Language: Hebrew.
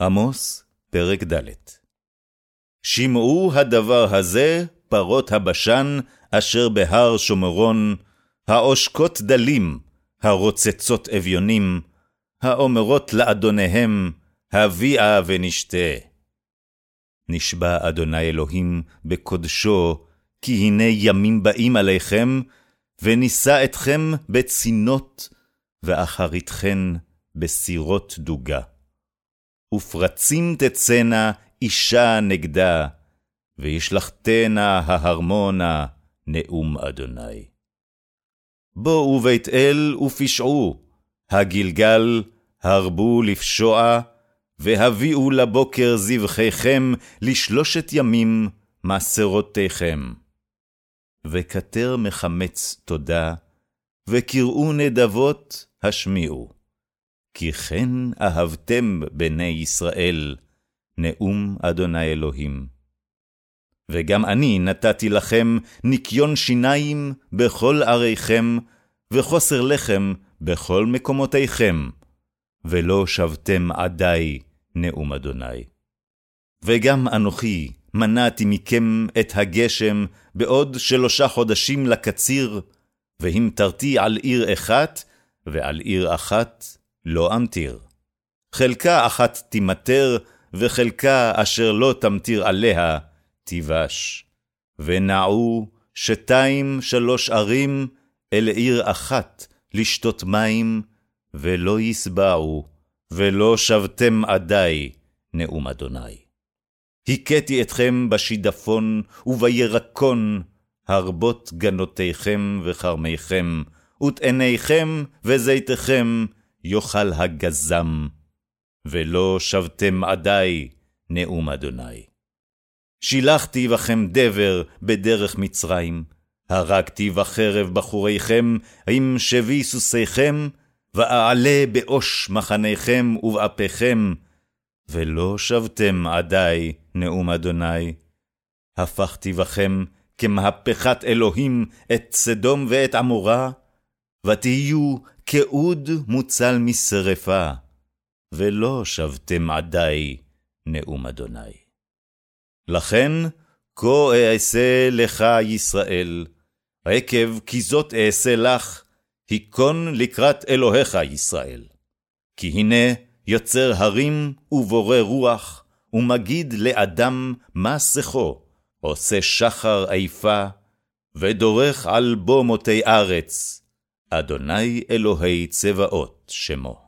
עמוס, פרק ד' שמעו הדבר הזה, פרות הבשן, אשר בהר שומרון, העושקות דלים, הרוצצות אביונים, האומרות לאדוניהם, הביאה ונשתה. נשבע אדוני אלוהים בקודשו, כי הנה ימים באים עליכם, ונישא אתכם בצינות, ואחריתכן בסירות דוגה. ופרצים תצאנה אישה נגדה, וישלחתנה ההרמונה, נאום אדוני. בואו בית אל ופשעו, הגלגל הרבו לפשוע, והביאו לבוקר זבחיכם לשלושת ימים מעשרותיכם. וכתר מחמץ תודה, וקראו נדבות השמיעו. כי כן אהבתם בני ישראל, נאום אדוני אלוהים. וגם אני נתתי לכם ניקיון שיניים בכל עריכם, וחוסר לחם בכל מקומותיכם, ולא שבתם עדי, נאום אדוני. וגם אנוכי מנעתי מכם את הגשם בעוד שלושה חודשים לקציר, והמטרתי על עיר אחת, ועל עיר אחת לא אמטיר. חלקה אחת תימטר, וחלקה אשר לא תמטיר עליה, תיבש. ונעו שתיים שלוש ערים אל עיר אחת לשתות מים, ולא יסבעו, ולא שבתם עדי, נאום אדוני. הכיתי אתכם בשידפון ובירקון, הרבות גנותיכם וכרמיכם, וטעניכם וזיתכם, יאכל הגזם, ולא שבתם עדי, נאום אדוני. שילחתי בכם דבר בדרך מצרים, הרגתי בחרב בחוריכם, עם שבי סוסיכם, ואעלה באוש מחניכם ובאפיכם, ולא שבתם עדי, נאום אדוני. הפכתי בכם כמהפכת אלוהים את סדום ואת עמורה, ותהיו כאוד מוצל משרפה, ולא שבתם עדי, נאום אדוני. לכן, כה אעשה לך ישראל, עקב כי זאת אעשה לך, היכון לקראת אלוהיך ישראל. כי הנה יוצר הרים ובורא רוח, ומגיד לאדם מה שכו, עושה שחר עיפה, ודורך על בו מותי ארץ, אדוני אלוהי צבאות שמו.